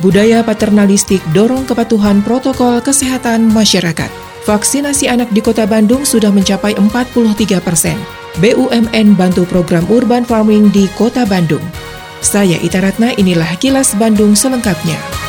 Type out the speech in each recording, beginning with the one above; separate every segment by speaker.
Speaker 1: budaya paternalistik dorong kepatuhan protokol kesehatan masyarakat. Vaksinasi anak di kota Bandung sudah mencapai 43 persen. BUMN bantu program urban farming di kota Bandung. Saya Ita Ratna, inilah kilas Bandung selengkapnya.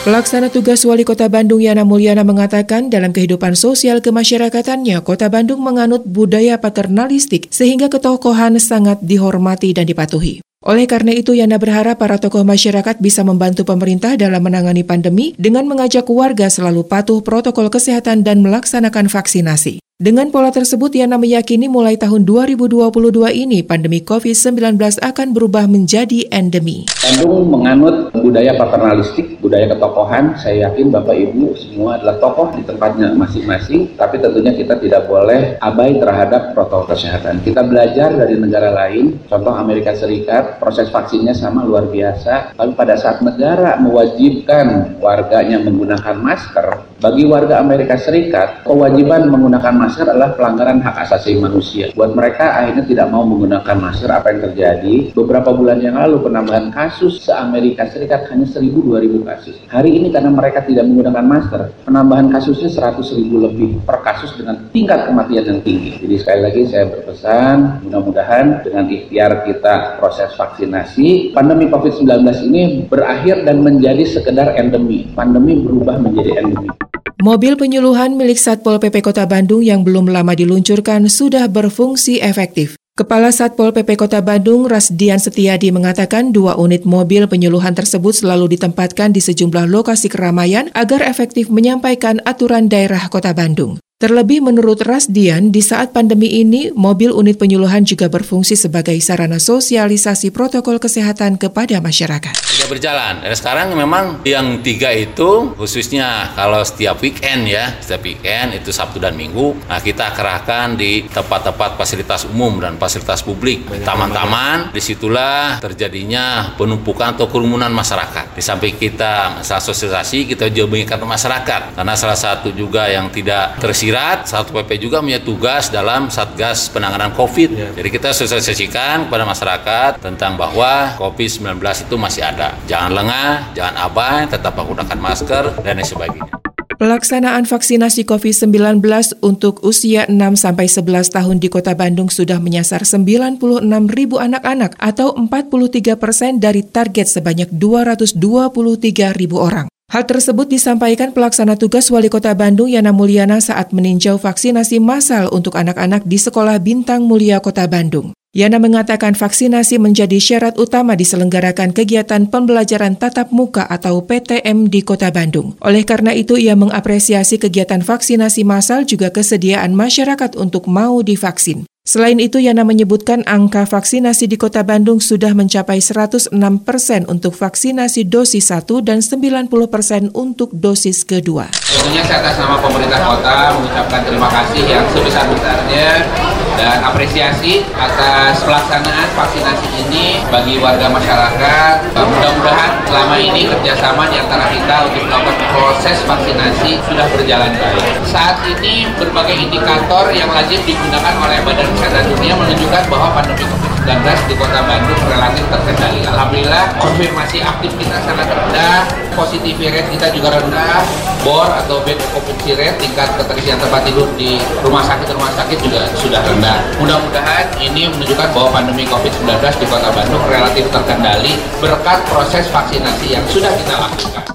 Speaker 1: Pelaksana tugas Wali Kota Bandung Yana Mulyana mengatakan dalam kehidupan sosial kemasyarakatannya, Kota Bandung menganut budaya paternalistik sehingga ketokohan sangat dihormati dan dipatuhi. Oleh karena itu, Yana berharap para tokoh masyarakat bisa membantu pemerintah dalam menangani pandemi dengan mengajak warga selalu patuh protokol kesehatan dan melaksanakan vaksinasi. Dengan pola tersebut, Yana meyakini mulai tahun 2022 ini pandemi COVID-19 akan berubah menjadi endemi.
Speaker 2: Bandung menganut budaya paternalistik, budaya ketokohan. Saya yakin Bapak Ibu semua adalah tokoh di tempatnya masing-masing, tapi tentunya kita tidak boleh abai terhadap protokol kesehatan. Kita belajar dari negara lain, contoh Amerika Serikat, proses vaksinnya sama luar biasa, tapi pada saat negara mewajibkan warganya menggunakan masker, bagi warga Amerika Serikat, kewajiban menggunakan masker adalah pelanggaran hak asasi manusia. Buat mereka akhirnya tidak mau menggunakan masker, apa yang terjadi? Beberapa bulan yang lalu penambahan kasus se-Amerika Serikat hanya 1000-2000 kasus. Hari ini karena mereka tidak menggunakan masker, penambahan kasusnya 100 ribu lebih per kasus dengan tingkat kematian yang tinggi. Jadi sekali lagi saya berpesan, mudah-mudahan dengan ikhtiar kita proses vaksinasi, pandemi COVID-19 ini berakhir dan menjadi sekedar endemi. Pandemi berubah menjadi endemi.
Speaker 1: Mobil penyuluhan milik Satpol PP Kota Bandung yang belum lama diluncurkan sudah berfungsi efektif. Kepala Satpol PP Kota Bandung, Rasdian Setiadi, mengatakan dua unit mobil penyuluhan tersebut selalu ditempatkan di sejumlah lokasi keramaian agar efektif menyampaikan aturan daerah Kota Bandung. Terlebih menurut Rasdian, di saat pandemi ini, mobil unit penyuluhan juga berfungsi sebagai sarana sosialisasi protokol kesehatan kepada masyarakat.
Speaker 3: Sudah berjalan. Dan sekarang memang yang tiga itu, khususnya kalau setiap weekend ya, setiap weekend itu Sabtu dan Minggu, nah kita kerahkan di tempat-tempat fasilitas umum dan fasilitas publik. Taman-taman, di situlah terjadinya penumpukan atau kerumunan masyarakat. Di samping kita sosialisasi, kita juga mengingatkan masyarakat. Karena salah satu juga yang tidak tersisa Sirat, satu PP juga punya tugas dalam Satgas Penanganan COVID. Ya. Jadi kita sosialisasikan kepada masyarakat tentang bahwa COVID-19 itu masih ada. Jangan lengah, jangan abai, tetap menggunakan masker, dan lain sebagainya.
Speaker 1: Pelaksanaan vaksinasi COVID-19 untuk usia 6-11 tahun di kota Bandung sudah menyasar 96 ribu anak-anak atau 43 persen dari target sebanyak 223 ribu orang. Hal tersebut disampaikan pelaksana tugas Wali Kota Bandung Yana Mulyana saat meninjau vaksinasi massal untuk anak-anak di Sekolah Bintang Mulia Kota Bandung. Yana mengatakan vaksinasi menjadi syarat utama diselenggarakan kegiatan pembelajaran tatap muka atau PTM di Kota Bandung. Oleh karena itu, ia mengapresiasi kegiatan vaksinasi massal juga kesediaan masyarakat untuk mau divaksin. Selain itu, Yana menyebutkan angka vaksinasi di kota Bandung sudah mencapai 106 persen untuk vaksinasi dosis 1 dan 90 persen untuk dosis kedua.
Speaker 4: Tentunya saya atas nama pemerintah kota mengucapkan terima kasih yang sebesar-besarnya dan apresiasi atas pelaksanaan vaksinasi ini bagi warga masyarakat. Selama ini kerjasama di antara kita untuk melakukan proses vaksinasi sudah berjalan baik. Saat ini berbagai indikator yang wajib digunakan oleh Badan Kesehatan Dunia menunjukkan bahwa pandemi COVID-19 di kota Bandung relatif terkendali. Alhamdulillah, konfirmasi aktif kita sangat rendah, positivity rate kita juga rendah, BOR atau bed occupancy rate, tingkat keterisian tempat tidur di rumah sakit-rumah sakit juga sudah rendah. Mudah-mudahan ini menunjukkan bahwa pandemi COVID-19 di kota Bandung relatif terkendali berkat proses vaksinasi yang sudah kita lakukan.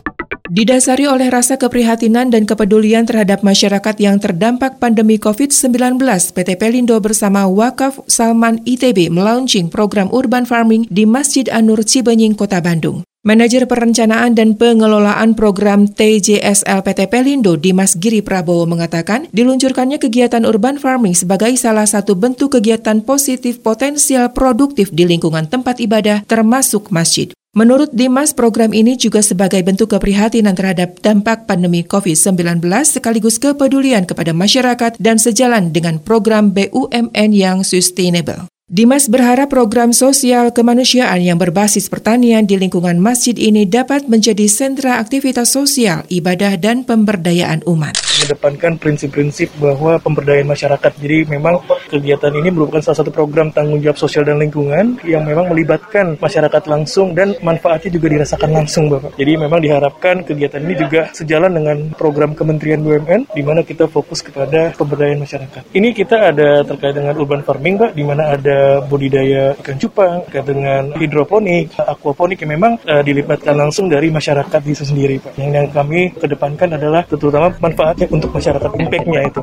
Speaker 1: Didasari oleh rasa keprihatinan dan kepedulian terhadap masyarakat yang terdampak pandemi COVID-19, PT Pelindo bersama Wakaf Salman ITB melaunching program urban farming di Masjid Anur Cibenying, Kota Bandung. Manajer Perencanaan dan Pengelolaan Program TJSL PT Pelindo Dimas Giri Prabowo mengatakan, diluncurkannya kegiatan urban farming sebagai salah satu bentuk kegiatan positif potensial produktif di lingkungan tempat ibadah termasuk masjid. Menurut Dimas, program ini juga sebagai bentuk keprihatinan terhadap dampak pandemi COVID-19 sekaligus kepedulian kepada masyarakat dan sejalan dengan program BUMN yang sustainable. Dimas berharap program sosial kemanusiaan yang berbasis pertanian di lingkungan masjid ini dapat menjadi sentra aktivitas sosial, ibadah, dan pemberdayaan umat.
Speaker 5: Mengedepankan prinsip-prinsip bahwa pemberdayaan masyarakat. Jadi memang kegiatan ini merupakan salah satu program tanggung jawab sosial dan lingkungan yang memang melibatkan masyarakat langsung dan manfaatnya juga dirasakan langsung Bapak. Jadi memang diharapkan kegiatan ini juga sejalan dengan program Kementerian BUMN di mana kita fokus kepada pemberdayaan masyarakat. Ini kita ada terkait dengan urban farming Pak, di mana ada budidaya ikan cupang, dengan hidroponik, aquaponik yang memang uh, dilibatkan langsung dari masyarakat itu sendiri, Pak. Yang, yang kami kedepankan adalah terutama manfaatnya untuk masyarakat, impact-nya itu.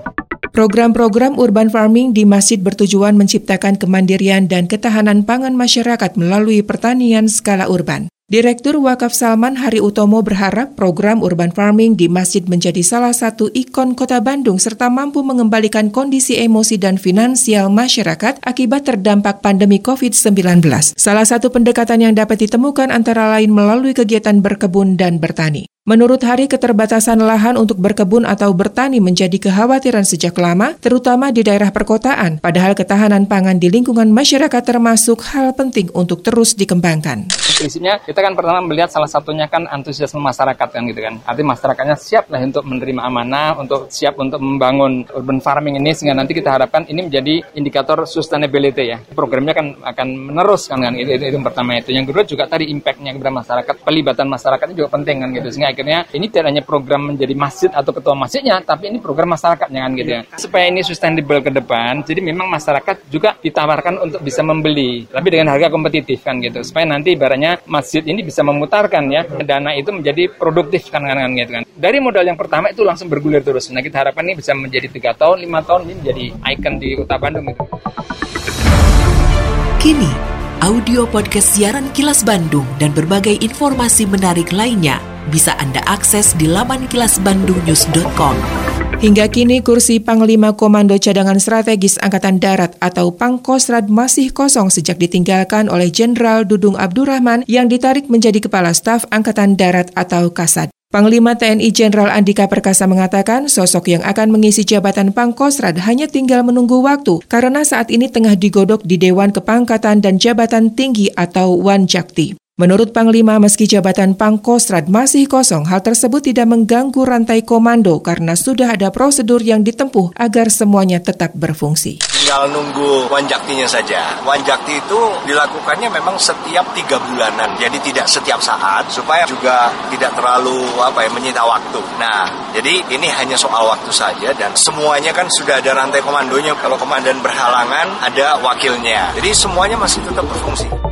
Speaker 1: Program-program urban farming di masjid bertujuan menciptakan kemandirian dan ketahanan pangan masyarakat melalui pertanian skala urban. Direktur Wakaf Salman Hari Utomo berharap program urban farming di masjid menjadi salah satu ikon kota Bandung serta mampu mengembalikan kondisi emosi dan finansial masyarakat akibat terdampak pandemi COVID-19. Salah satu pendekatan yang dapat ditemukan antara lain melalui kegiatan berkebun dan bertani. Menurut Hari, keterbatasan lahan untuk berkebun atau bertani menjadi kekhawatiran sejak lama, terutama di daerah perkotaan, padahal ketahanan pangan di lingkungan masyarakat termasuk hal penting untuk terus dikembangkan.
Speaker 6: Prinsipnya, kita kan pertama melihat salah satunya kan antusiasme masyarakat kan gitu kan. Artinya masyarakatnya siap lah untuk menerima amanah, untuk siap untuk membangun urban farming ini, sehingga nanti kita harapkan ini menjadi indikator sustainability ya. Programnya kan akan menerus kan, kan itu, itu, itu yang pertama itu. Yang kedua juga tadi impactnya kepada masyarakat, pelibatan masyarakatnya juga penting kan gitu. Sehingga akhirnya ini tidak hanya program menjadi masjid atau ketua masjidnya, tapi ini program masyarakatnya kan gitu ya. Supaya ini sustainable ke depan, jadi memang masyarakat juga ditawarkan untuk bisa membeli, tapi dengan harga kompetitif kan gitu. Supaya nanti ibaratnya masjid ini bisa memutarkan ya dana itu menjadi produktif kan kan, kan gitu kan. Dari modal yang pertama itu langsung bergulir terus. Nah kita harapkan ini bisa menjadi tiga tahun, lima tahun ini menjadi ikon di kota Bandung itu.
Speaker 7: Kini, audio podcast siaran Kilas Bandung dan berbagai informasi menarik lainnya bisa Anda akses di laman kilasbandungnews.com.
Speaker 1: Hingga kini kursi Panglima Komando Cadangan Strategis Angkatan Darat atau Pangkostrat masih kosong sejak ditinggalkan oleh Jenderal Dudung Abdurrahman yang ditarik menjadi Kepala Staf Angkatan Darat atau Kasad. Panglima TNI Jenderal Andika Perkasa mengatakan sosok yang akan mengisi jabatan Pangkostrat hanya tinggal menunggu waktu karena saat ini tengah digodok di Dewan Kepangkatan dan Jabatan Tinggi atau Wanjakti. Menurut Panglima, meski jabatan Pangkostrat masih kosong, hal tersebut tidak mengganggu rantai komando karena sudah ada prosedur yang ditempuh agar semuanya tetap berfungsi.
Speaker 8: Tinggal nunggu wanjaktinya saja. Wanjakti itu dilakukannya memang setiap tiga bulanan, jadi tidak setiap saat supaya juga tidak terlalu apa ya menyita waktu. Nah, jadi ini hanya soal waktu saja dan semuanya kan sudah ada rantai komandonya. Kalau komandan berhalangan, ada wakilnya. Jadi semuanya masih tetap berfungsi.